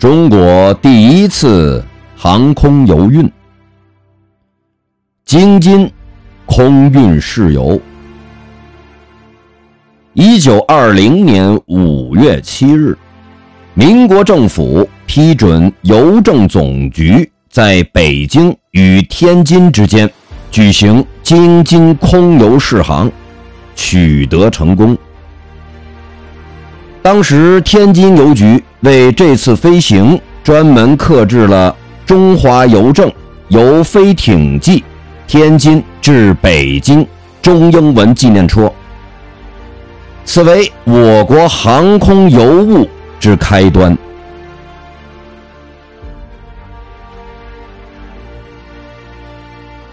中国第一次航空油运，京津空运试油。一九二零年五月七日，民国政府批准邮政总局在北京与天津之间举行京津空邮试航，取得成功。当时，天津邮局为这次飞行专门刻制了中华邮政由飞艇记天津至北京中英文纪念戳，此为我国航空邮务之开端。